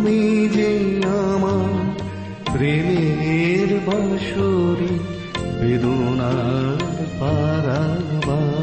তুমি যে আমার প্রেমের বাসরি বেদনার পারাবার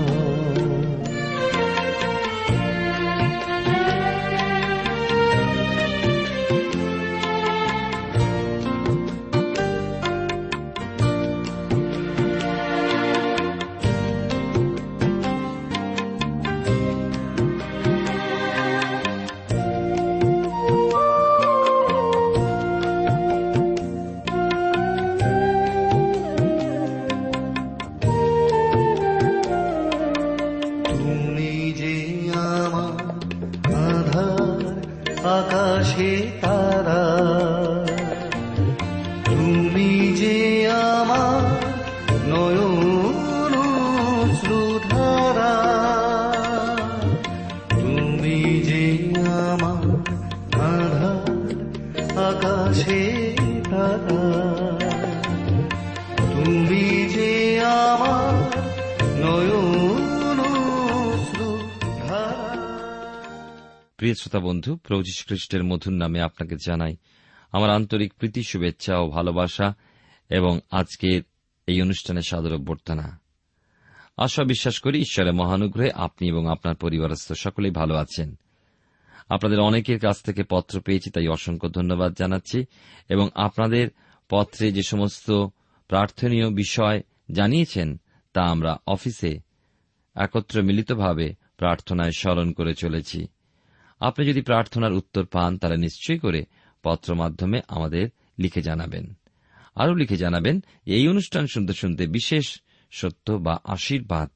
আকাশে তুমি যে আমার প্রিয় শ্রোতা বন্ধু, প্রভু খ্রিস্টের মধুর নামে আপনাকে জানাই আমার আন্তরিক প্রীতি, শুভেচ্ছা ও ভালোবাসা এবং আজকের এই অনুষ্ঠানে সাদর অভ্যর্থনা। আশা বিশ্বাস করি ঈশ্বরের মহানুগ্রহে আপনি এবং আপনার পরিবারস্থ সকলেই ভালো আছেন। আপনাদের অনেকের কাছ থেকে পত্র পেয়েছি, তাই অসংখ্য ধন্যবাদ জানাচ্ছি। এবং আপনাদের পত্রে যে সমস্ত প্রার্থনীয় বিষয় জানিয়েছেন, তা আমরা অফিসে একত্র মিলিতভাবে প্রার্থনায় স্মরণ করে চলেছি। আপনি যদি প্রার্থনার উত্তর পান, তাহলে নিশ্চয়ই করে পত্র মাধ্যমে আমাদের লিখে জানাবেন। আরও লিখে জানাবেন, এই অনুষ্ঠান শুনতে শুনতে বিশেষ সত্য বা আশীর্বাদ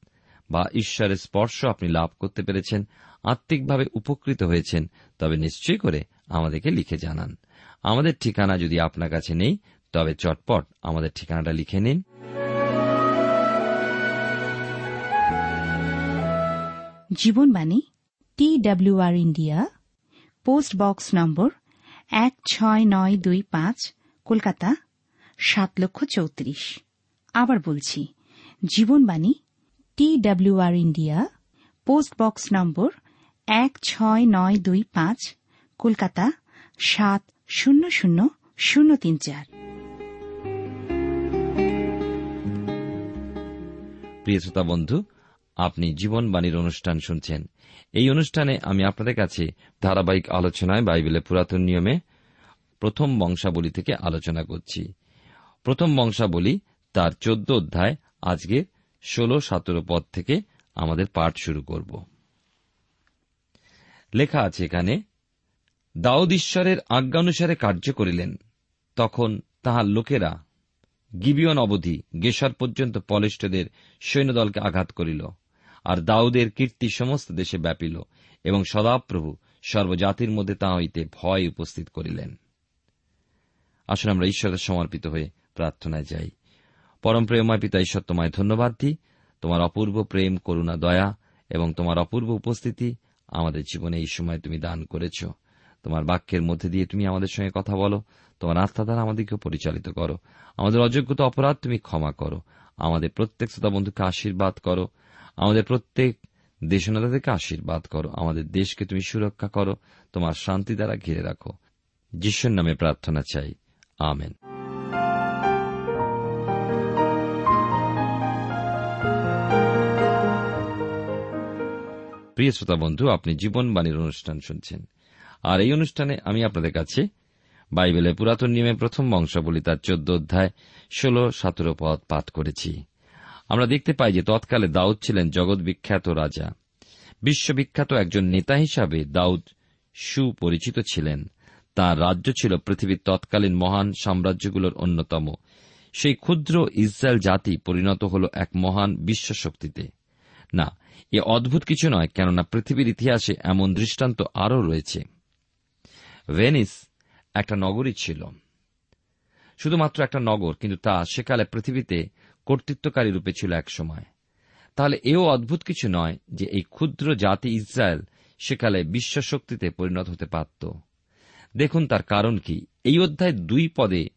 বা ঈশ্বরের স্পর্শ আপনি লাভ করতে পেরেছেন, আত্মিকভাবে উপকৃত হয়েছেন, তবে নিশ্চয়ই করে আমাদেরকে লিখে জানান। আমাদের ঠিকানা যদি আপনার কাছে নেই, তবে চটপট আমাদের ঠিকানাটা লিখে নিন। Jibonbani T W R India, post box number এক ছয় নয় দুই পাঁচ, কলকাতা, সাত লক্ষ চৌত্রিশ। আবার বলছি, Jibonbani T W R India post box number এক ছয় নয় দুই পাঁচ, কলকাতা সাত শূন্য শূন্য শূন্য তিন চার। প্রিয় শ্রোতা বন্ধু, আপনি জীবনবাণীর অনুষ্ঠান শুনছেন। এই অনুষ্ঠানে আমি আপনাদের কাছে ধারাবাহিক আলোচনায় বাইবেলের পুরাতন নিয়মে প্রথম বংশাবলী থেকে আলোচনা করছি। প্রথম বংশাবলী তার চোদ্দ অধ্যায় আজকে ষোলো, সতেরো পদ থেকে আমাদের পাঠ শুরু করব। লেখা আছে এখানে, দাউদ ঈশ্বরের আজ্ঞানুসারে কার্য করিলেন। তখন তাহার লোকেরা গিবিয়ন অবধি গেশার পর্যন্ত পলেষ্টদের সৈন্যদলকে আঘাত করিল, আর দাউদের কীর্তি সমস্ত দেশে ব্যাপিল, এবং সদাপ্রভু সর্বজাতির মধ্যে তা হইতে ভয় উপস্থিত করিলেন। আসুন আমরা ঈশ্বরের সমর্পিত হয়ে প্রার্থনায় যাই। পরম প্রেমময় পিতা ঈশ্বর, তোমায় ধন্যবাদ দিই। তোমার অপূর্ব প্রেম, করুণা, দয়া এবং তোমার অপূর্ব উপস্থিতি আমাদের জীবনে এই সময় তুমি দান করেছ। তোমার বাক্যের মধ্যে দিয়ে তুমি আমাদের সঙ্গে কথা বলো। তোমার আস্থা দ্বারা আমাদেরকে পরিচালিত করো। আমাদের অযোগ্যতা অপরাধ তুমি ক্ষমা করো। আমাদের প্রত্যেক শ্রোতা বন্ধুকে আশীর্বাদ করো। আমাদের প্রত্যেক দেশনাদাদেরকে আশীর্বাদ করো। আমাদের দেশকে তুমি সুরক্ষা করো। তোমার শান্তি দ্বারা ঘিরে রাখো। যিশুর নামে প্রার্থনা চাই। আমেন। প্রিয় শ্রোতা বন্ধু, আপনি জীবনবাণীর অনুষ্ঠান শুনছেন। আর এই অনুষ্ঠানে আমি আপনাদের কাছে বাইবেলের পুরাতন নিয়মে প্রথম বংশাবলী তার চোদ্দ অধ্যায় ষোল সতেরো পদ পাঠ করেছি। আমরা দেখতে পাই যে তৎকালে দাউদ ছিলেন জগৎ বিখ্যাত রাজা। বিশ্ববিখ্যাত একজন নেতা হিসাবে দাউদ সুপরিচিত ছিলেন। তাঁর রাজ্য ছিল পৃথিবীর তৎকালীন মহান সাম্রাজ্যগুলোর অন্যতম। সেই ক্ষুদ্র ইসরায়েল জাতি পরিণত হল এক মহান বিশ্বশক্তিতে। না, এ অদ্ভুত কিছু নয়, কেননা পৃথিবীর ইতিহাসে এমন দৃষ্টান্ত আরও রয়েছে। ভেনিস একটা নগরী ছিল। শুধুমাত্র একটা নগর, কিন্তু তা সেকালে পৃথিবীতে কর্তৃত্বকারী রূপে ছিল এক সময়। তাহলে এও অদ্ভুত কিছু নয় যে এই ক্ষুদ্র জাতি ইসরায়েল সেকালে বিশ্বশক্তিতে পরিণত হতে পারত। দেখুন তার কারণ কি। এই অধ্যায় দুই পদে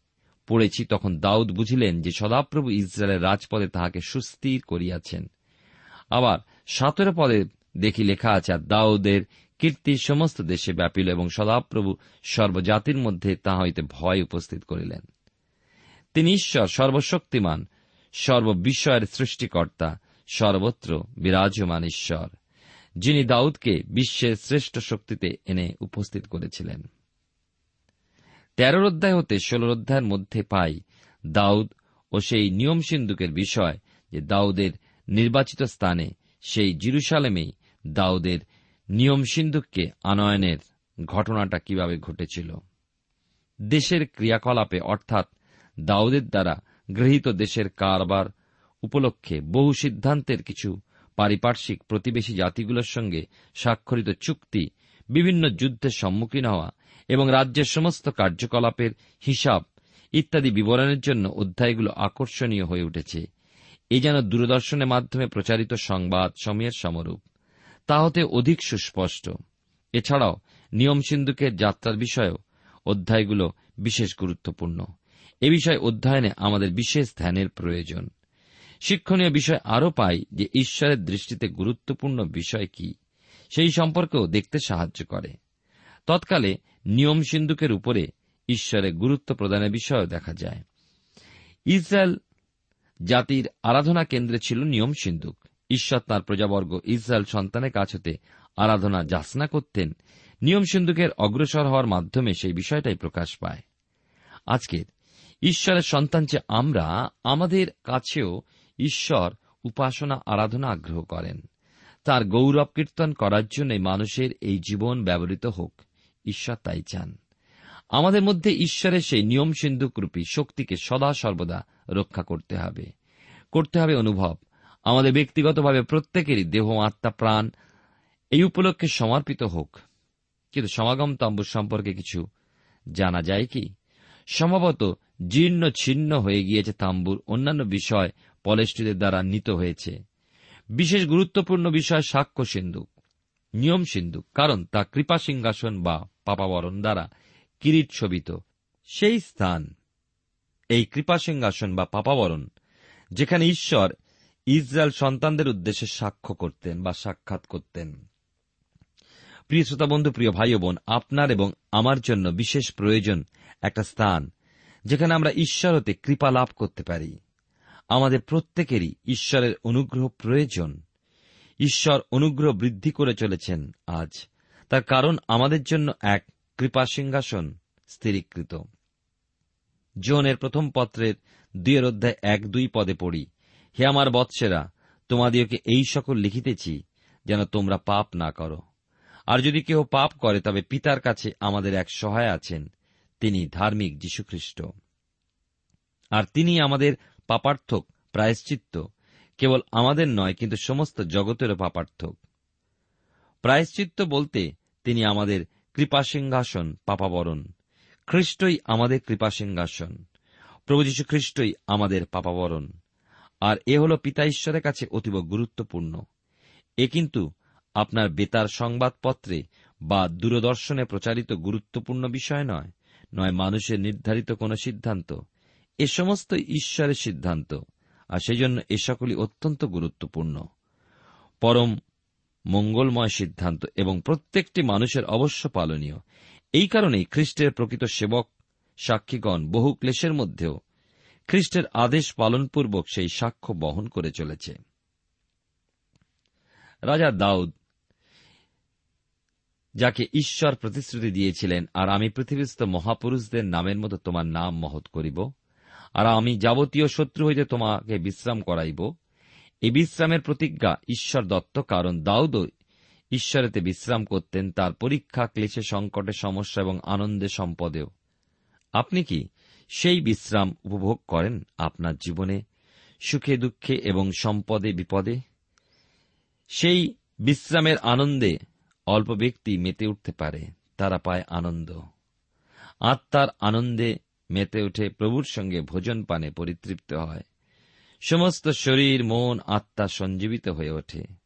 পড়েছি, তখন দাউদ বুঝিলেন যে সদাপ্রভু ইসরায়েলের রাজপদে তাহাকে সুস্থির করিয়াছেন। আবার সতেরো পদে দেখি লেখা আছে, আর দাউদের কীর্তি সমস্ত দেশে ব্যাপিল এবং সদাপ্রভু সর্বজাতির মধ্যে তাহা হইতে ভয় উপস্থিত করিলেন। তিনি ঈশ্বর, সর্বশক্তিমান সর্ববিষয়ের সৃষ্টিকর্তা, সর্বত্র বিরাজমান ঈশ্বর, যিনি দাউদকে বিশ্বের শ্রেষ্ঠ শক্তিতে এনে উপস্থিত করেছিলেন। তেরোর অধ্যায় হতে ষোলোর অধ্যায়ের মধ্যে পাই দাউদ ও সেই নিয়ম সিন্ধুকের বিষয় যে দাউদের নির্বাচিত স্থানে সেই জিরুসালেমেই দাউদের নিয়ম সিন্ধুককে আনয়নের ঘটনাটা কীভাবে ঘটেছিল। দেশের ক্রিয়াকলাপে অর্থাৎ দাউদের দ্বারা গৃহীত দেশের কারবার উপলক্ষে বহু সিদ্ধান্তের কিছু পারিপার্শ্বিক প্রতিবেশী জাতিগুলোর সঙ্গে স্বাক্ষরিত চুক্তি, বিভিন্ন যুদ্ধের সম্মুখীন হওয়া এবং রাজ্যের সমস্ত কার্যকলাপের হিসাব ইত্যাদি বিবরণের জন্য অধ্যায়গুলো আকর্ষণীয় হয়ে উঠেছে। এ যেন দূরদর্শনের মাধ্যমে প্রচারিত সংবাদ সময়ের সমরূপ। তা হতে অধিক সুস্পষ্ট। এছাড়াও, নিয়ম সিন্ধুকের যাত্রার বিষয়েও অধ্যায়গুলো বিশেষ গুরুত্বপূর্ণ। এ বিষয়ে অধ্যয়নে আমাদের বিশেষ ধ্যানের প্রয়োজন। শিক্ষণীয় বিষয় আরও পাই যে ঈশ্বরের দৃষ্টিতে গুরুত্বপূর্ণ বিষয় কি, সেই সম্পর্কেও দেখতে সাহায্য করে। তৎকালে নিয়ম সিন্ধুকের উপরে ঈশ্বরের গুরুত্ব প্রদানের বিষয়ও দেখা যায়। ইসরায়েল জাতির আরাধনা কেন্দ্রে ছিল নিয়ম সিন্ধুক। ঈশ্বর তাঁর প্রজাবর্গ ইসরায়েল সন্তানের কাছ হতে আরাধনা যাচনা করতেন। নিয়ম সিন্ধুকের অগ্রসর হওয়ার মাধ্যমে সেই বিষয়টাই প্রকাশ পায়। আজকের ঈশ্বরের সন্তান যে আমরা, আমাদের কাছেও ঈশ্বর উপাসনা, আরাধনা আগ্রহ করেন। তার গৌরব কীর্তন করার জন্য মানুষের এই জীবন ব্যবহৃত হোক। ঈশ্বর তাই চান। আমাদের মধ্যে ঈশ্বরের সেই নিয়ম সিন্ধুকরূপী শক্তিকে সদা সর্বদা রক্ষা করতে হবে। করতে হবে অনুভব। আমাদের ব্যক্তিগতভাবে প্রত্যেকেরই দেহ, আত্মা, প্রাণ এই উপলক্ষে সমর্পিত হোক। কিন্তু সমাগম তম্বুর সম্পর্কে কিছু জানা যায় কি? সম্ভবত জীর্ণ ছিন্ন হয়ে গিয়েছে তাম্বুর অন্যান্য বিষয় পলেষ্টীদের দ্বারা নিত হয়েছে। বিশেষ গুরুত্বপূর্ণ বিষয় সাক্ষ্য সিন্ধুক, নিয়ম সিন্ধুক, কারণ তা কৃপা সিংহাসন বা পাপাবরণ দ্বারা কিরিট শোভিত। সেই স্থান এই কৃপা সিংহাসন বা পাপাবরণ, যেখানে ঈশ্বর ইসরায়েল সন্তানদের উদ্দেশ্যে সাক্ষ্য করতেন বা সাক্ষাৎ করতেন। প্রিয় শ্রোতা বন্ধু, প্রিয় ভাই বোন, আপনার এবং আমার জন্য বিশেষ প্রয়োজন একটা স্থান, যেখানে আমরা ঈশ্বর হতে কৃপা লাভ করতে পারি। আমাদের প্রত্যেকেরই ঈশ্বরের অনুগ্রহ প্রয়োজন। ঈশ্বর অনুগ্রহ বৃদ্ধি করে চলেছেন আজ। তার কারণ আমাদের জন্য এক কৃপা সিংহাসন, স্থিরীকৃত। জোনের প্রথম পত্রের দুইয়ের অধ্যায় এক দুই পদে পড়ি। হে আমার বৎসেরা, তোমাদিওকে এই সকল লিখিতেছি যেন তোমরা পাপ না করো। আর যদি কেউ পাপ করে, তবে পিতার কাছে আমাদের এক সহায় আছেন, তিনি ধার্মিক যীশুখ্রিস্ট আর তিনি আমাদের পাপার্থক, প্রায়শ্চিত্ত, কেবল আমাদের নয়, কিন্তু সমস্ত জগতেরও পাপার্থক। প্রায়শ্চিত্ত বলতে তিনি আমাদের কৃপাসিংহাসন, পাপাবরণ। খ্রিস্টই আমাদের কৃপা সিংহাসন প্রভু যীশু খ্রিস্টই আমাদের পাপাবরণ। আর এ হল পিতা ঈশ্বরের কাছে অতীব গুরুত্বপূর্ণ। এ কিন্তু আপনার বেতার সংবাদপত্রে বা দূরদর্শনে প্রচারিত গুরুত্বপূর্ণ বিষয় নয় নয় মানুষের নির্ধারিত কোন সিদ্ধান্ত। এ সমস্ত ঈশ্বরের সিদ্ধান্ত, আর সেই জন্য এ সকলই অত্যন্ত গুরুত্বপূর্ণ। পরম মঙ্গলময় সিদ্ধান্ত এবং প্রত্যেকটি মানুষের অবশ্য পালনীয়। এই কারণেই খ্রিস্টের প্রকৃত সেবক সাক্ষীগণ বহু ক্লেশের মধ্যেও খ্রিস্টের আদেশ পালনপূর্বক সেই সাক্ষ্য বহন করে চলেছে। রাজা দাউদ, যাকে ঈশ্বর প্রতিশ্রুতি দিয়েছিলেন, আর আমি পৃথিবীস্থ মহাপুরুষদের নামের মতো তোমার নাম মহৎ করিব, আর আমি যাবতীয় শত্রু হইতে তোমাকে বিশ্রাম করাইব। এই বিশ্রামের প্রতিজ্ঞা ঈশ্বর দত্ত, কারণ দাউদ ঈশ্বরেতে বিশ্রাম করতেন, তার পরীক্ষা, ক্লেশে সংকটে, সমস্যা এবং আনন্দে সম্পদেও। আপনি কি সেই বিশ্রাম উপভোগ করেন আপনার জীবনে, সুখে, দুঃখে এবং সম্পদে, বিপদে? সেই বিশ্রামের আনন্দে অল্প ব্যক্তি মেতে উঠতে পারে, তারা পায় আনন্দ। আত্মার আনন্দে মেতে উঠে প্রভুর সঙ্গে ভোজন পানে পরিতৃপ্ত হয়। সমস্ত শরীর, মন, আত্মা সঞ্জীবিত হয়ে ওঠে।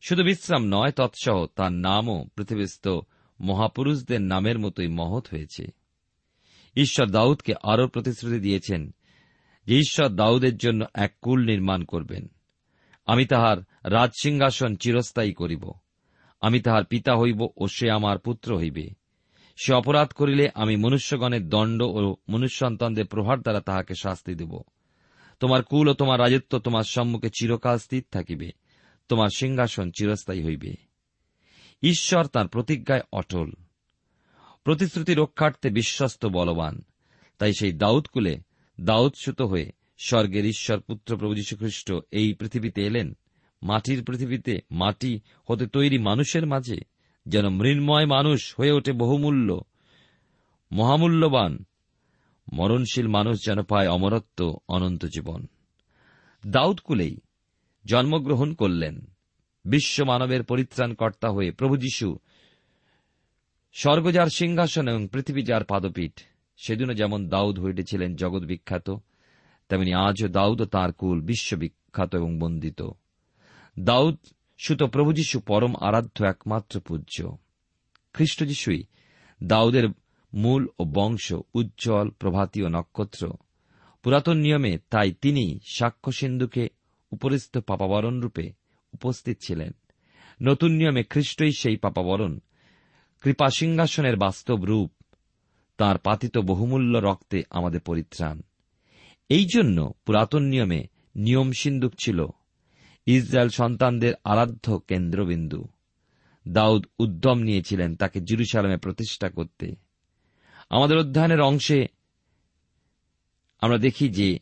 শুধু বিশ্রাম নয়, তৎসহ তার নামও পৃথিবীস্থ মহাপুরুষদের নামের মতোই মহৎ হয়েছে। ঈশ্বর দাউদকে আরও প্রতিশ্রুতি দিয়েছেন যে ঈশ্বর দাউদের জন্য এক কুল নির্মাণ করবেন। আমি তাহার রাজসিংহাসন চিরস্থায়ী করিব। আমি তাহার পিতা হইব ও সে আমার পুত্র হইবে। সে অপরাধ করিলে আমি মনুষ্যগণের দণ্ড ও মনুষ্য সন্তানদের প্রহার দ্বারা তাহাকে শাস্তি দেব। তোমার কুল ও তোমার রাজত্ব তোমার সম্মুখে চিরকাল স্থির থাকিবে। তোমার সিংহাসন চিরস্থায়ী হইবে। ঈশ্বর তাঁর প্রতিজ্ঞায় অটল। প্রতিশ্রুতি রক্ষার্থে বিশ্বস্ত বলবান। তাই সেই দাউদকুলে দাউদচ্যুত হয়ে স্বর্গের ঈশ্বর পুত্র প্রভু যীশুখ্রিস্ট এই পৃথিবীতে এলেন। মাটির পৃথিবীতে মাটি হতে তৈরি মানুষের মাঝে যেন মৃন্ময় মানুষ হয়ে ওঠে বহুমূল্য, মহামূল্যবান, মরণশীল মানুষ যেন পায় অমরত্ব অনন্ত জীবন। দাউদকুলেই জন্মগ্রহণ করলেন। বিশ্ব মানবের পরিত্রাণকর্তা হয়ে প্রভু যীশু স্বর্গজার সিংহাসন এবং পৃথিবী যার পাদপীঠ, সেদিনও যেমন দাউদ হইতেছিলেন জগৎ বিখ্যাত, তেমনি আজও দাউদ তাঁর কুল বিশ্ববিখ্যাত এবং বন্দিত। দাউদ সুত প্রভু যীশু পরম আরাধ্য একমাত্র পূজ্য। খ্রিস্ট যিশুই দাউদের মূল ও বংশ, উজ্জ্বল প্রভাতীয় নক্ষত্র। পুরাতন নিয়মে তাই তিনি সাক্ষ্য সিন্ধুকে উপরিস্থ পাপাবরণ রূপে উপস্থিত ছিলেন। নতুন নিয়মে খ্রিস্টই সেই পাপাবরণ কৃপা সিংহাসনের বাস্তব রূপ, তাঁর পাতিত বহুমূল্য রক্তে আমাদের পরিত্রাণ। এই জন্য পুরাতন নিয়মে নিয়ম সিন্ধুক ছিল ইসরায়েল সন্তানদের আরাধ্য কেন্দ্রবিন্দু। দাউদ উদ্যম নিয়েছিলেন তাকে জিরুসালামে প্রতিষ্ঠা করতে। আমাদের অধ্যয়নের অংশে আমরা দেখি যে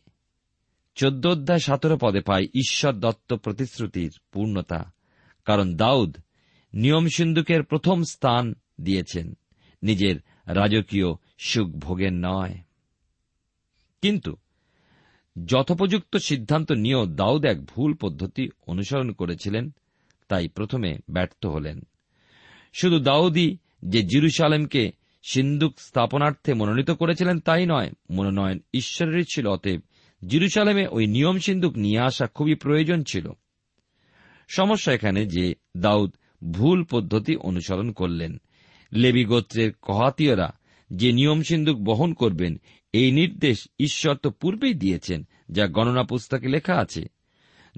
চোদ্দ অধ্যায় সতেরো পদে পাই ঈশ্বর দত্ত প্রতিশ্রুতির পূর্ণতা, কারণ দাউদ নিয়ম সিন্ধুকের প্রথম স্থান দিয়েছেন, নিজের রাজকীয় সুখ ভোগের নয়। কিন্তু যথোপযুক্ত সিদ্ধান্ত নিয়েও দাউদ এক ভুল পদ্ধতি অনুসরণ করেছিলেন, তাই প্রথমে ব্যর্থ হলেন। শুধু দাউদই যে জিরুসালেমকে সিন্ধুক স্থাপনার্থে মনোনীত করেছিলেন তাই নয়, মনোনয়ন ঈশ্বরেরই ছিল, অতএব জিরুসালেমে ওই নিয়ম সিন্ধুক নিয়ে আসা খুবই প্রয়োজন ছিল। সমস্যা এখানে যে দাউদ ভুল পদ্ধতি অনুসরণ করলেন। লেবি গোত্রের কহাতীয়রা যে নিয়ম সিন্ধুক বহন করবেন, এই নির্দেশ ঈশ্বর তো পূর্বেই দিয়েছেন, যা গণনা পুস্তকে লেখা আছে।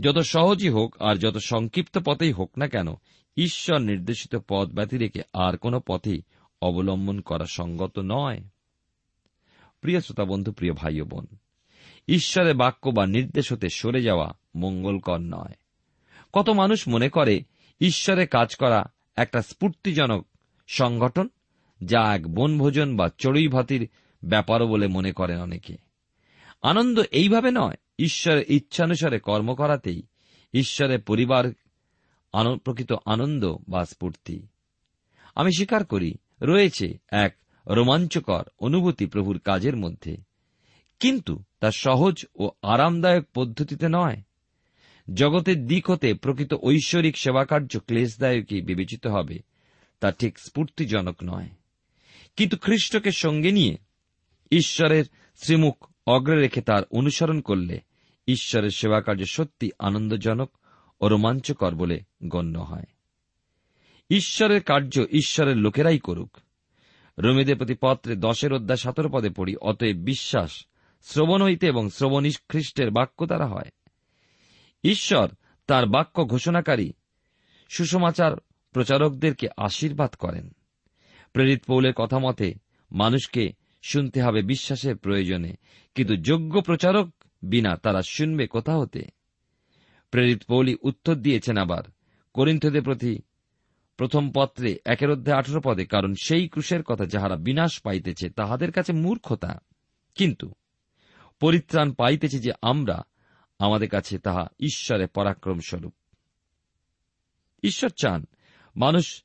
যত সহজই হোক আর যত সংক্ষিপ্ত পথেই হোক না কেন, ঈশ্বর নির্দেশিত পথ ব্যতি রেখে আর কোন পথেই অবলম্বন করা সঙ্গত নয়। প্রিয় শ্রোতা বন্ধু, প্রিয় ভাই বোন ঈশ্বরের বাক্য বা নির্দেশ হতে সরে যাওয়া মঙ্গলকর নয়। কত মানুষ মনে করে ঈশ্বরে কাজ করা একটা স্ফূর্তিজনক সংগঠন, যা এক বনভোজন বা চড়ুই ভাতির ব্যাপারও বলে মনে করেন অনেকে। আনন্দ এইভাবে নয়, ঈশ্বরের ইচ্ছানুসারে কর্ম করাতেই ঈশ্বরের পরিবার প্রকৃত আনন্দ বা স্ফূর্তি। আমি স্বীকার করি, রয়েছে এক রোমাঞ্চকর অনুভূতি প্রভুর কাজের মধ্যে। কিন্তু তা সহজ ও আরামদায়ক পদ্ধতিতে নয়। জগতের দিক হতে প্রকৃত ঐশ্বরিক সেবাকার্য ক্লেশদায়কই বিবেচিত হবে, তা ঠিক স্ফূর্তিজনক নয়। কিন্তু খ্রিস্টকে সঙ্গে নিয়ে ঈশ্বরের শ্রীমুখ অগ্রে রেখে তার অনুসরণ করলে ঈশ্বরের সেবাকার্য সত্যি আনন্দজনক ও রোমাঞ্চকর বলে গণ্য হয়। ঈশ্বরের কার্য ঈশ্বরের লোকেরাই করুক। রমিদের প্রতি পত্রে দশের অধ্যায় সতেরো পদে পড়ি, অতএব বিশ্বাস শ্রবণ হইতে এবং শ্রবণ খ্রিস্টের বাক্য দ্বারা হয়। ঈশ্বর তার বাক্য ঘোষণাকারী সুসমাচার প্রচারকদেরকে আশীর্বাদ করেন। প্রেরিত পৌলের কথা মতে, মানুষকে শুনতে হবে বিশ্বাসের প্রয়োজনে, কিন্তু যোগ্য প্রচারক বিনা তারা শুনবে কোথা হতে। প্রেরিত পৌলি উত্তর দিয়েছেন আবার করিন্থদের প্রতি প্রথম পত্রে একের অধ্যায় আঠারো পদে, কারণ সেই ক্রুশের কথা যাহারা বিনাশ পাইতেছে তাহাদের কাছে মূর্খতা। কিন্তু পরিত্রাণ পাইতেছে যে আমরা আমাদের কাছে তাহা ঈশ্বরের পরাক্রম স্বরূপ ঈশ্বর চান। মানুষ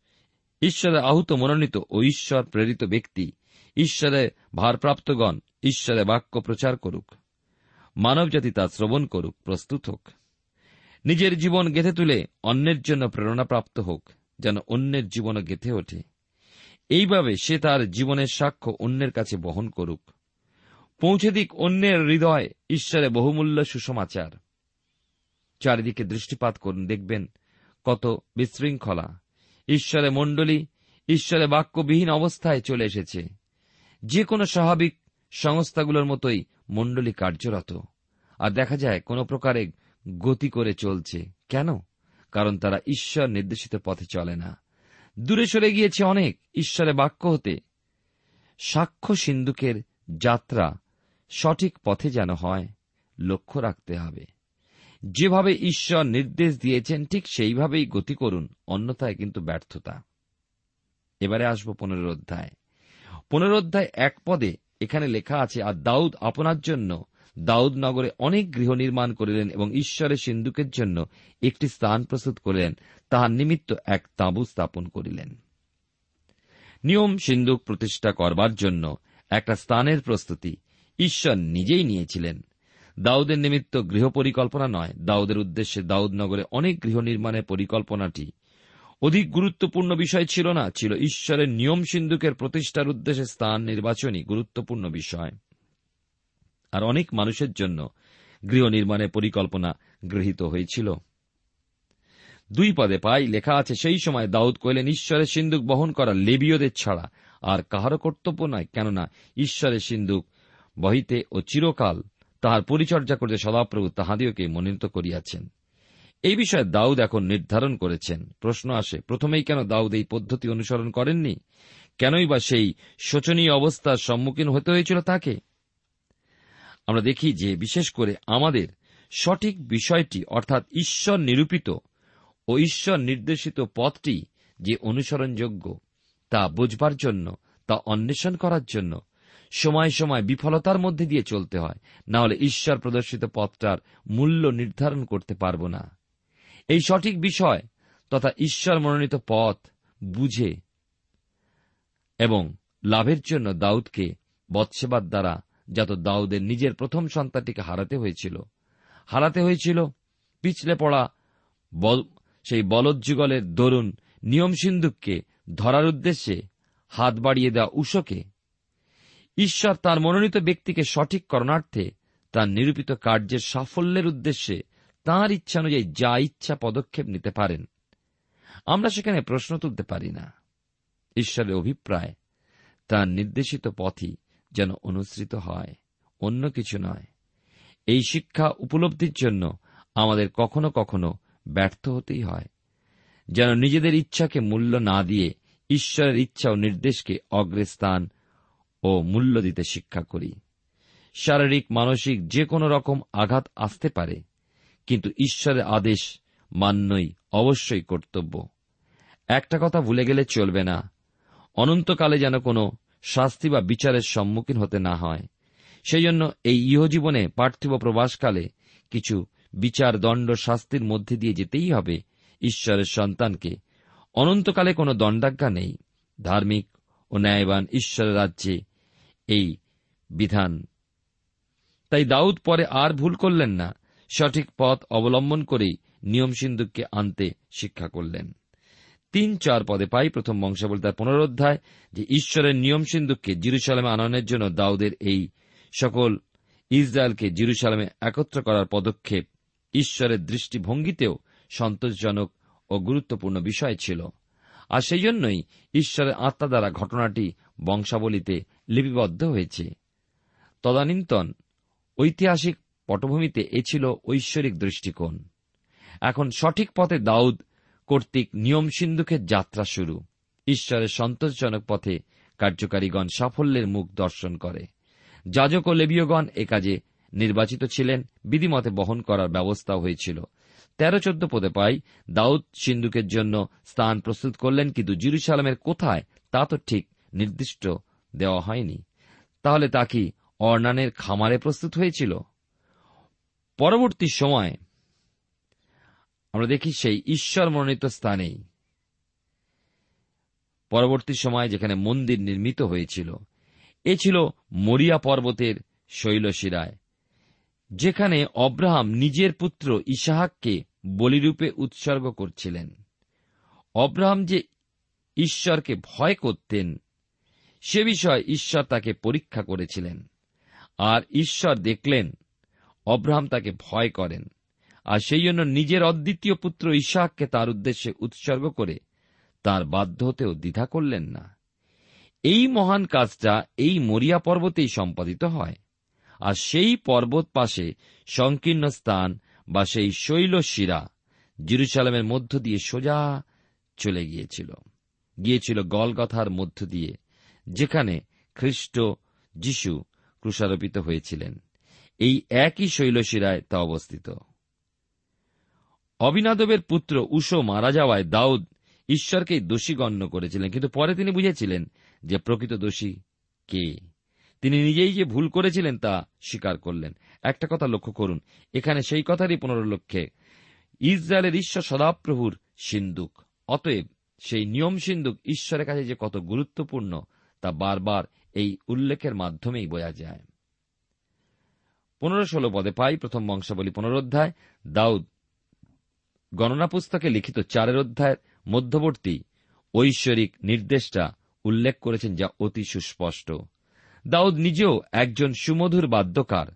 ঈশ্বরের আহুত মনোনীত ও ঈশ্বর প্রেরিত ব্যক্তি ঈশ্বরের ভারপ্রাপ্তগণ ঈশ্বরের বাক্য প্রচার করুক। মানবজাতি তা শ্রবণ করুক, প্রস্তুত হোক। নিজের জীবন গেঁথে তুলে অন্যের জন্য প্রেরণাপ্রাপ্ত হোক, যেন অন্যের জীবনও গেঁথে ওঠে। এইভাবে সে তার জীবনের সাক্ষ্য অন্যের কাছে বহন করুক। পৌঁছে দিক অন্যের হৃদয় ঈশ্বরে বহুমূল্য সুসমাচার চারিদিকে দৃষ্টিপাত করুন, দেখবেন কত বিশৃঙ্খলা। ঈশ্বরে মণ্ডলী, ঈশ্বরে বাক্যবিহীন অবস্থায় চলে এসেছে। যে কোনো স্বাভাবিক সংস্থাগুলোর মতোই মণ্ডলী কার্যরত। আর দেখা যায় কোন প্রকারে গতি করে চলছে। কেন? কারণ তারা ঈশ্বর নির্দেশিত পথে চলে না। দূরে সরে গিয়েছে অনেক ঈশ্বরে বাক্য হতে। সাক্ষ্য সিন্ধুকের যাত্রা সঠিক পথে যেন হয়, লক্ষ্য রাখতে হবে। যেভাবে ঈশ্বর নির্দেশ দিয়েছেন, ঠিক সেইভাবেই গতি করুন, অন্যথায় কিন্তু ব্যর্থতা। এবারে আসব পনেরো অধ্যায়। পনেরো অধ্যায় এক পদে এখানে লেখা আছে, আর দাউদ আপনার জন্য দাউদ নগরে অনেক গৃহ নির্মাণ করিলেন এবং ঈশ্বরের সিন্ধুকের জন্য একটি স্থান প্রস্তুত করিলেন। তাহার নিমিত্ত এক তাঁবু স্থাপন করিলেন। নিয়ম সিন্ধুক প্রতিষ্ঠা করবার জন্য একটা স্থানের প্রস্তুতি ঈশ্বর নিজেই নিয়েছিলেন। দাউদের নিমিত্ত গৃহ পরিকল্পনা নয়, দাউদের উদ্দেশ্যে দাউদ নগরে অনেক গৃহ নির্মাণের পরিকল্পনাটি। অধিক গুরুত্বপূর্ণ বিষয় ছিল না, ছিল ঈশ্বরের নিয়ম সিন্ধুকের প্রতিষ্ঠার উদ্দেশ্যে স্থান নির্বাচনই গুরুত্বপূর্ণ বিষয়। আর অনেক মানুষের জন্য গৃহ নির্মাণের পরিকল্পনা গৃহীত হয়েছিল। দুই পদে পাই লেখা আছে, সেই সময় দাউদ কহিলেন, ঈশ্বরের সিন্ধুক বহন করা লেবীয়দের ছাড়া আর কাহারও কর্তব্য নয়। কেননা ঈশ্বরের সিন্ধুক বহিতে ও চিরকাল তাহার পরিচর্যা করতে সদাপ্রভু তাহাদিওকে মনোনীত করিয়াছেন। এই বিষয়ে দাউদ এখন নির্ধারণ করেছেন। প্রশ্ন আসে, প্রথমেই কেন দাউদ এই পদ্ধতি অনুসরণ করেননি? কেনই বা সেই শোচনীয় অবস্থার সম্মুখীন হতে হয়েছিল তাকে? আমরা দেখি যে বিশেষ করে আমাদের সঠিক বিষয়টি, অর্থাৎ ঈশ্বর নিরূপিত ও ঈশ্বর নির্দেশিত পথটি যে অনুসরণযোগ্য, তা বুঝবার জন্য, তা অন্বেষণ করার জন্য সময় সময় বিফলতার মধ্যে দিয়ে চলতে হয়। না হলে ঈশ্বর প্রদর্শিত পথটার মূল্য নির্ধারণ করতে পারব না। এই সঠিক বিষয় তথা ঈশ্বর মনোনীত পথ বুঝে এবং লাভের জন্য দাউদকে বৎসেবার দ্বারা যত দাউদের নিজের প্রথম সন্তানটিকে হারাতে হয়েছিল হারাতে হয়েছিল, পিছলে পড়া সেই বলজ্জুগলের দরুন নিয়ম সিন্ধুককে ধরার উদ্দেশ্যে হাত বাড়িয়ে দেওয়া উষকে ঈশ্বর তার মনোনীত ব্যক্তিকে সঠিক করণার্থে তার নিরূপিত কার্যের সাফল্যের উদ্দেশ্যে তাঁর ইচ্ছা অনুযায়ী যা ইচ্ছা পদক্ষেপ নিতে পারেন। আমরা সেখানে প্রশ্ন তুলতে পারি না। ঈশ্বরের অভিপ্রায় তার নির্দেশিত পথই যেন অনুসৃত হয়, অন্য কিছু নয়। এই শিক্ষা উপলব্ধির জন্য আমাদের কখনো কখনো ব্যর্থ হতেই হয়, যেন নিজেদের ইচ্ছাকে মূল্য না দিয়ে ঈশ্বরের ইচ্ছা ও নির্দেশকে অগ্রস্থান ও মূল্য দিতে শিক্ষা করি। শারীরিক, মানসিক যে কোনো রকম আঘাত আসতে পারে, কিন্তু ঈশ্বরের আদেশ মান্যই অবশ্যই কর্তব্য। একটা কথা ভুলে গেলে চলবে না। অনন্তকালে যেন কোনো শাস্তি বা বিচারের সম্মুখীন হতে না হয়। সেই জন্য এই ইহজীবনে পার্থিব প্রবাসকালে কিছু বিচার, দণ্ড, শাস্তির মধ্যে দিয়ে যেতেই হবে ঈশ্বরের সন্তানকে। অনন্তকালে কোনো দণ্ডাজ্ঞা নেই। ধার্মিক ও ন্যায়বান ঈশ্বরের রাজ্যে এই বিধান। তাই দাউদ পরে আর ভুল করলেন না, সঠিক পথ অবলম্বন করেই নিয়ম সিন্ধুককে আনতে শিক্ষা করলেন। তিন চার পদে পাই প্রথম বংশাবলী তার পুনরোধ্যায় যে ঈশ্বরের নিয়ম সিন্ধুককে জিরুসালামে আনয়নের জন্য দাউদের এই সকল ইসরায়েলকে জিরুসালামে একত্র করার পদক্ষেপ ঈশ্বরের দৃষ্টিভঙ্গিতেও সন্তোষজনক ও গুরুত্বপূর্ণ বিষয় ছিল। আর সেই জন্যই ঈশ্বরের আত্মা দ্বারা ঘটনাটি বংশাবলীতে লিপিবদ্ধ হয়েছে। তদানীন্তন ঐতিহাসিক পটভূমিতে এ ছিল ঐশ্বরিক দৃষ্টিকোণ। এখন সঠিক পথে দাউদ কর্তৃক নিয়ম সিন্ধুকের যাত্রা শুরু। ঈশ্বরের সন্তোষজনক পথে কার্যকারীগণ সাফল্যের মুখ দর্শন করে। যাজক ও লেবীয়গণ এ কাজে নির্বাচিত ছিলেন, বিধিমতে বহন করার ব্যবস্থা হয়েছিল। তেরো চোদ্দ পদে পাই দাউদ সিন্ধুকের জন্য স্থান প্রস্তুত করলেন, কিন্তু জিরুসালামের কোথায় তা তো ঠিক নির্দিষ্ট দেওয়া হয়নি। তাহলে তা কি অর্নানের খামারে প্রস্তুত হয়েছিল? পরবর্তী সময় আমরা দেখি সেই ঈশ্বর মনোনীত স্থানেই। পরবর্তী সময় যেখানে মন্দির নির্মিত হয়েছিল, এ ছিল মরিয়া পর্বতের শৈলশিরায়, যেখানে অব্রাহাম নিজের পুত্র ইসাহাককে বলিরূপে উৎসর্গ করছিলেন। অব্রাহাম যে ঈশ্বরকে ভয় করতেন সে বিষয়ে ঈশ্বর তাকে পরীক্ষা করেছিলেন। আর ঈশ্বর দেখলেন, অব্রাহাম তাকে ভয় করেন। আর সেই জন্য নিজের অদ্বিতীয় পুত্র ইসাহকে তার উদ্দেশ্যে উৎসর্গ করে তার বাধ্য হতেও দ্বিধা করলেন না। এই মহান কাজটা এই মরিয়া পর্বতেই সম্পাদিত হয়। আর সেই পর্বত পাশে সংকীর্ণ স্থান বা সেই শৈল শিরা জিরুসালামের মধ্য দিয়ে সোজা চলে গিয়েছিল। গিয়েছিল গলগথার মধ্য দিয়ে। যেখানে খ্রিস্ট যিশু ক্রুষারোপিত হয়েছিলেন। এই একই শৈলশিরায় তা অবস্থিত। অবিনাদবের পুত্র উষো মারা যাওয়ায় দাউদ ঈশ্বরকেই দোষী গণ্য করেছিলেন, কিন্তু পরে তিনি বুঝেছিলেন যে প্রকৃত দোষী কে। তিনি নিজেই যে ভুল করেছিলেন তা স্বীকার করলেন। একটা কথা লক্ষ্য করুন, এখানে সেই কথারই পুনরলক্ষ্যে ইসরায়েলের ঈশ্বর সদাপ্রভুর সিন্দুক অতএব সেই নিয়ম সিন্দুক ঈশ্বরের কাছে যে কত গুরুত্বপূর্ণ তা বারবার এই উল্লেখের মাধ্যমেই বোঝা যায়। পনেরো ষোলো পদে পাই প্রথম বংশাবলী পুনরোধ্যায়। দাউদ গণনা পুস্তকে লিখিত চারের অধ্যায়ের মধ্যবর্তী ঐশ্বরিক নির্দেশটা উল্লেখ করেছেন যা অতি সুস্পষ্ট। দাউদ নিজেও একজন সুমধুর বাদ্যকার।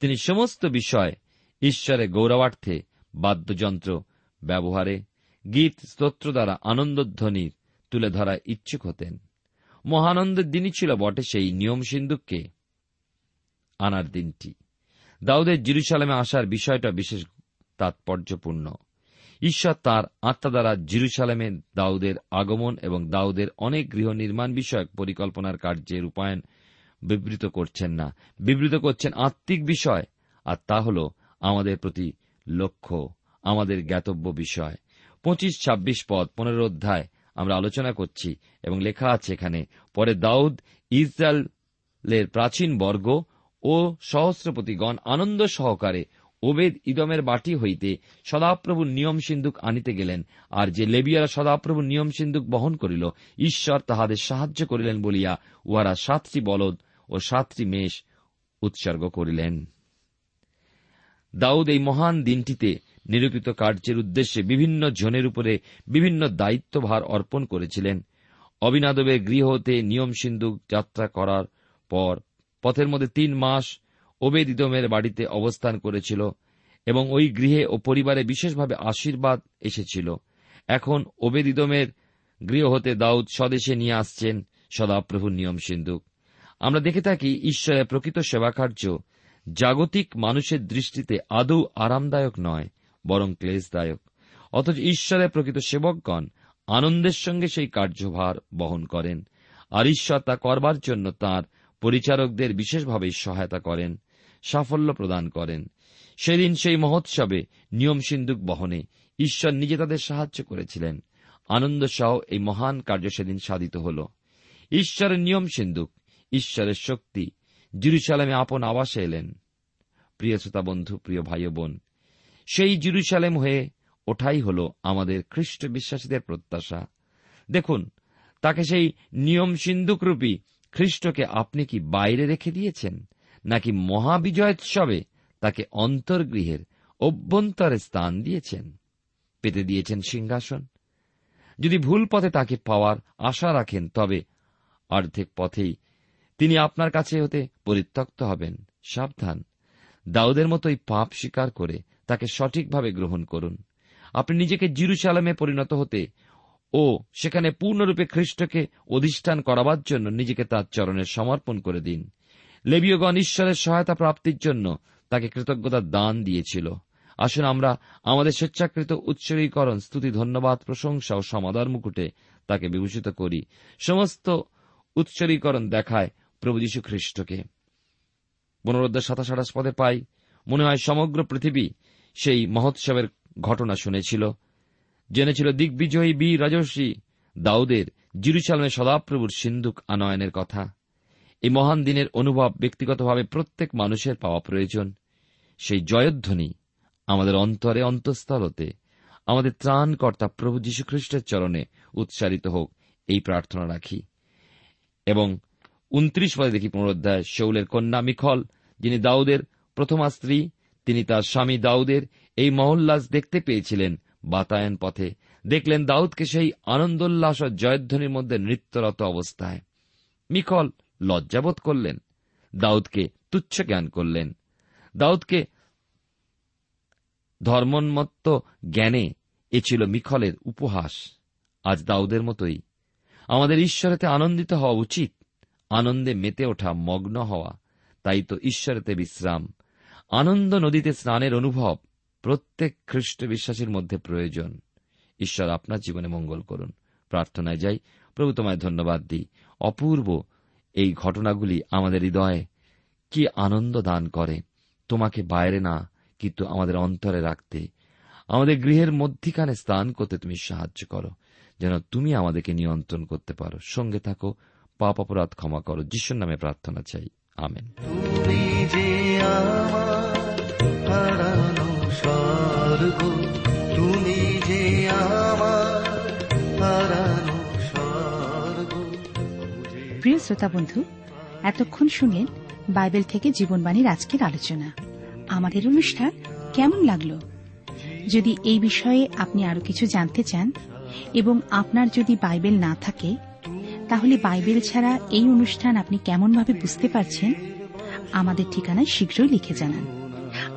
তিনি সমস্ত বিষয় ঈশ্বরের গৌরবার্থে বাদ্যযন্ত্র ব্যবহারে, গীত, স্তোত্র দ্বারা আনন্দধ্বনির তুলে ধরায় ইচ্ছুক হতেন। মহানন্দের দিনই ছিল বটে সেই নিয়ম সিন্ধুককে আনার দিনটি। দাউদের জিরুসালামে আসার বিষয়টা বিশেষ তাৎপর্যপূর্ণ। ঈশ্বর তার আত্মা দ্বারা জিরুসালামে দাউদের আগমন এবং দাউদের অনেক গৃহ নির্মাণ বিষয়ক পরিকল্পনার কার্যে রূপায়ণ বিবৃত করছেন না। বিবৃত করছেন আত্মিক বিষয়, আর তা হল আমাদের প্রতি লক্ষ্য, আমাদের জ্ঞাতব্য বিষয়। পঁচিশ ছাব্বিশ পদ, পনেরো অধ্যায় আমরা আলোচনা করছি এবং লেখা আছে এখানে, পরে দাউদ ইসরায়েলের প্রাচীন বর্গ ও সহস্রপতিগণ আনন্দ সহকারে ওবেদ ইদমের বাটি হইতে সদাপ্রভুর নিয়ম সিন্ধুক আনিতে গেলেন, আর যে লেবিয়ারা সদাপ্রভুর নিয়ম সিন্ধুক বহন করিল, ঈশ্বর তাহাদের সাহায্য করিলেন বলিয়া উহারা সাতটি বলদ ও সাতটি মেষ উৎসর্গ করিলেন। দাউদ এই মহান দিনটিতে নিরূপিত কার্যের উদ্দেশ্যে বিভিন্ন জনের উপরে বিভিন্ন দায়িত্বভার অর্পণ করেছিলেন। অবিনাদবের গৃহ হতে নিয়ম সিন্ধুক যাত্রা করার পর পথের মধ্যে তিন মাস ওবেদ ইদমের বাড়িতে অবস্থান করেছিল এবং ওই গৃহে ও পরিবারে বিশেষভাবে আশীর্বাদ এসেছিল। এখন ওবেদ ইদমের গৃহ হতে দাউদ স্বদেশে নিয়ে আসছেন সদাপ্রভুর নিয়ম সিন্ধুক। আমরা দেখে থাকি ঈশ্বরের প্রকৃত সেবাকার্য। জাগতিক মানুষের দৃষ্টিতে আদৌ আরামদায়ক নয়। বরং ক্লেশদায়ক। অথচ ঈশ্বরের প্রকৃত সেবকগণ আনন্দের সঙ্গে সেই কার্যভার বহন করেন, আর ঈশ্বর তা করবার জন্য তার পরিচারকদের বিশেষভাবে সহায়তা করেন, সাফল্য প্রদান করেন। সেদিন সেই মহোৎসবে নিয়ম সিন্ধুক বহনে ঈশ্বর নিজে তাদের সাহায্য করেছিলেন। আনন্দ সহ এই মহান কার্য সেদিন সাধিত হল। ঈশ্বরের নিয়ম সিন্ধুক, ঈশ্বরের শক্তি। জিরুসালামে আপন আবাসে এলেন। প্রিয় শ্রোতা বন্ধু, প্রিয় ভাই বোন সেই জিরুসালেম হয়ে ওঠাই হল আমাদের খ্রিস্ট বিশ্বাসীদের প্রত্যাশা। দেখুন, তাকে সেই নিয়ম সিন্ধুকরূপী খ্রিস্টকে আপনি কি বাইরে রেখে দিয়েছেন, নাকি মহাবিজয়োৎসবে তাকে অন্তর্গৃহের অভ্যন্তরে স্থান দিয়েছেন, পেতে দিয়েছেন সিংহাসন? যদি ভুল পথে তাকে পাওয়ার আশা রাখেন, তবে অর্ধেক পথেই তিনি আপনার কাছে হতে পরিত্যক্ত হবেন। সাবধান। দাউদের মতোই পাপ স্বীকার করে তাকে সঠিকভাবে গ্রহণ করুন। আপনি নিজেকে জিরুসালামে পরিণত হতে ও সেখানে পূর্ণরূপে খ্রিস্টকে অধিষ্ঠান করাবার জন্য নিজেকে তার চরণে সমর্পণ করে দিন। লেবীয়গণ ঈশ্বরের সহায়তা প্রাপ্তির জন্য তাকে কৃতজ্ঞতার দান দিয়েছিল। আসুন আমরা আমাদের স্বেচ্ছাকৃত উৎসর্গীকরণ, স্তুতি, ধন্যবাদ, প্রশংসা ও সমাদার মুকুটে তাকে বিভূষিত করি। সমস্ত উৎসর্গীকরণ দেখায় প্রভু যীশু খ্রিস্টকে পুনরুদ্ধার সাতাশ পদে পাই। মনে হয় সমগ্র পৃথিবী সেই মহোৎসবের ঘটনা শুনেছিল। জেনেছিল দিগ্বিজয়ী বি রাজস্বী দাউদের জিরুসালামে সদাপ্রভুর সিন্ধুক আনয়নের কথা। এই মহান দিনের অনুভব ব্যক্তিগতভাবে প্রত্যেক মানুষের পাওয়া প্রয়োজন। সেই জয়ধ্বনি আমাদের অন্তরে অন্তঃস্থলতে, আমাদের ত্রাণকর্তা প্রভু যীশুখ্রিস্টের চরণে উৎসারিত হোক এই প্রার্থনা রাখি। এবং উনত্রিশ পদে দেখি পুনরুদ্ধায় শৌলের কন্যা মিখল, যিনি দাউদের প্রথমা স্ত্রী তিনি তার স্বামী দাউদের এই মহল্লাস দেখতে পেয়েছিলেন বাতায়ন পথে। দেখলেন দাউদকে সেই আনন্দোল্লাস ও জয়ধ্বনির মধ্যে নৃত্যরত অবস্থায়। মিখল লজ্জাবোধ করলেন। দাউদকে তুচ্ছ জ্ঞান করলেন। দাউদকে ধর্মোন্মত্ত জ্ঞানে এ ছিল মিখলের উপহাস। আজ দাউদের মতোই। আমাদের ঈশ্বরেতে আনন্দিত হওয়া উচিত। আনন্দে মেতে ওঠা মগ্ন হওয়া। তাই তো ঈশ্বরেতে বিশ্রাম। আনন্দ নদীতে স্নানের অনুভব প্রত্যেক খ্রিস্ট বিশ্বাসীর মধ্যে প্রয়োজন। ঈশ্বর আপনার জীবনে মঙ্গল করুন। প্রার্থনায় যাই। প্রভু তোমায় ধন্যবাদ দিই। অপূর্ব এই ঘটনাগুলি আমাদের হৃদয়ে কি আনন্দ দান করে। তোমাকে বাইরে না, কিন্তু আমাদের অন্তরে রাখতে। আমাদের গৃহের মধ্যিখানে স্থান করতে তুমি সাহায্য করো, যেন তুমি আমাদেরকে নিয়ন্ত্রণ করতে পারো। সঙ্গে থাকো, পাপ অপরাধ ক্ষমা করো। যিশুর নামে প্রার্থনা চাই। আমেন। তুমি যে আমার স্বর্গ, তুমি যে আমার প্রিয় শ্রোতা বন্ধু, এতক্ষণ শুনলেন বাইবেল থেকে জীবনবাণীর আজকের আলোচনা। আমাদের অনুষ্ঠান কেমন লাগল? যদি এই বিষয়ে আপনি আরও কিছু জানতে চান এবং আপনার যদি বাইবেল না থাকে, তাহলে বাইবেল ছাড়া এই অনুষ্ঠান আপনি কেমনভাবে বুঝতে পারছেন, আমাদের ঠিকানায় শীঘ্রই লিখে জানান।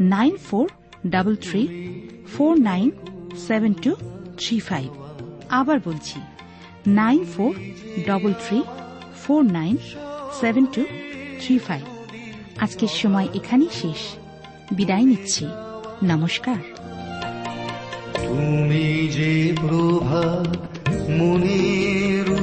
nine four three four nine seven two three five. আবার বলছি, nine four double three four nine seven two three five. আজকের সময় এখানেই শেষ। বিদায় নিচ্ছি। নমস্কার। তুমি যে প্রভাত মনের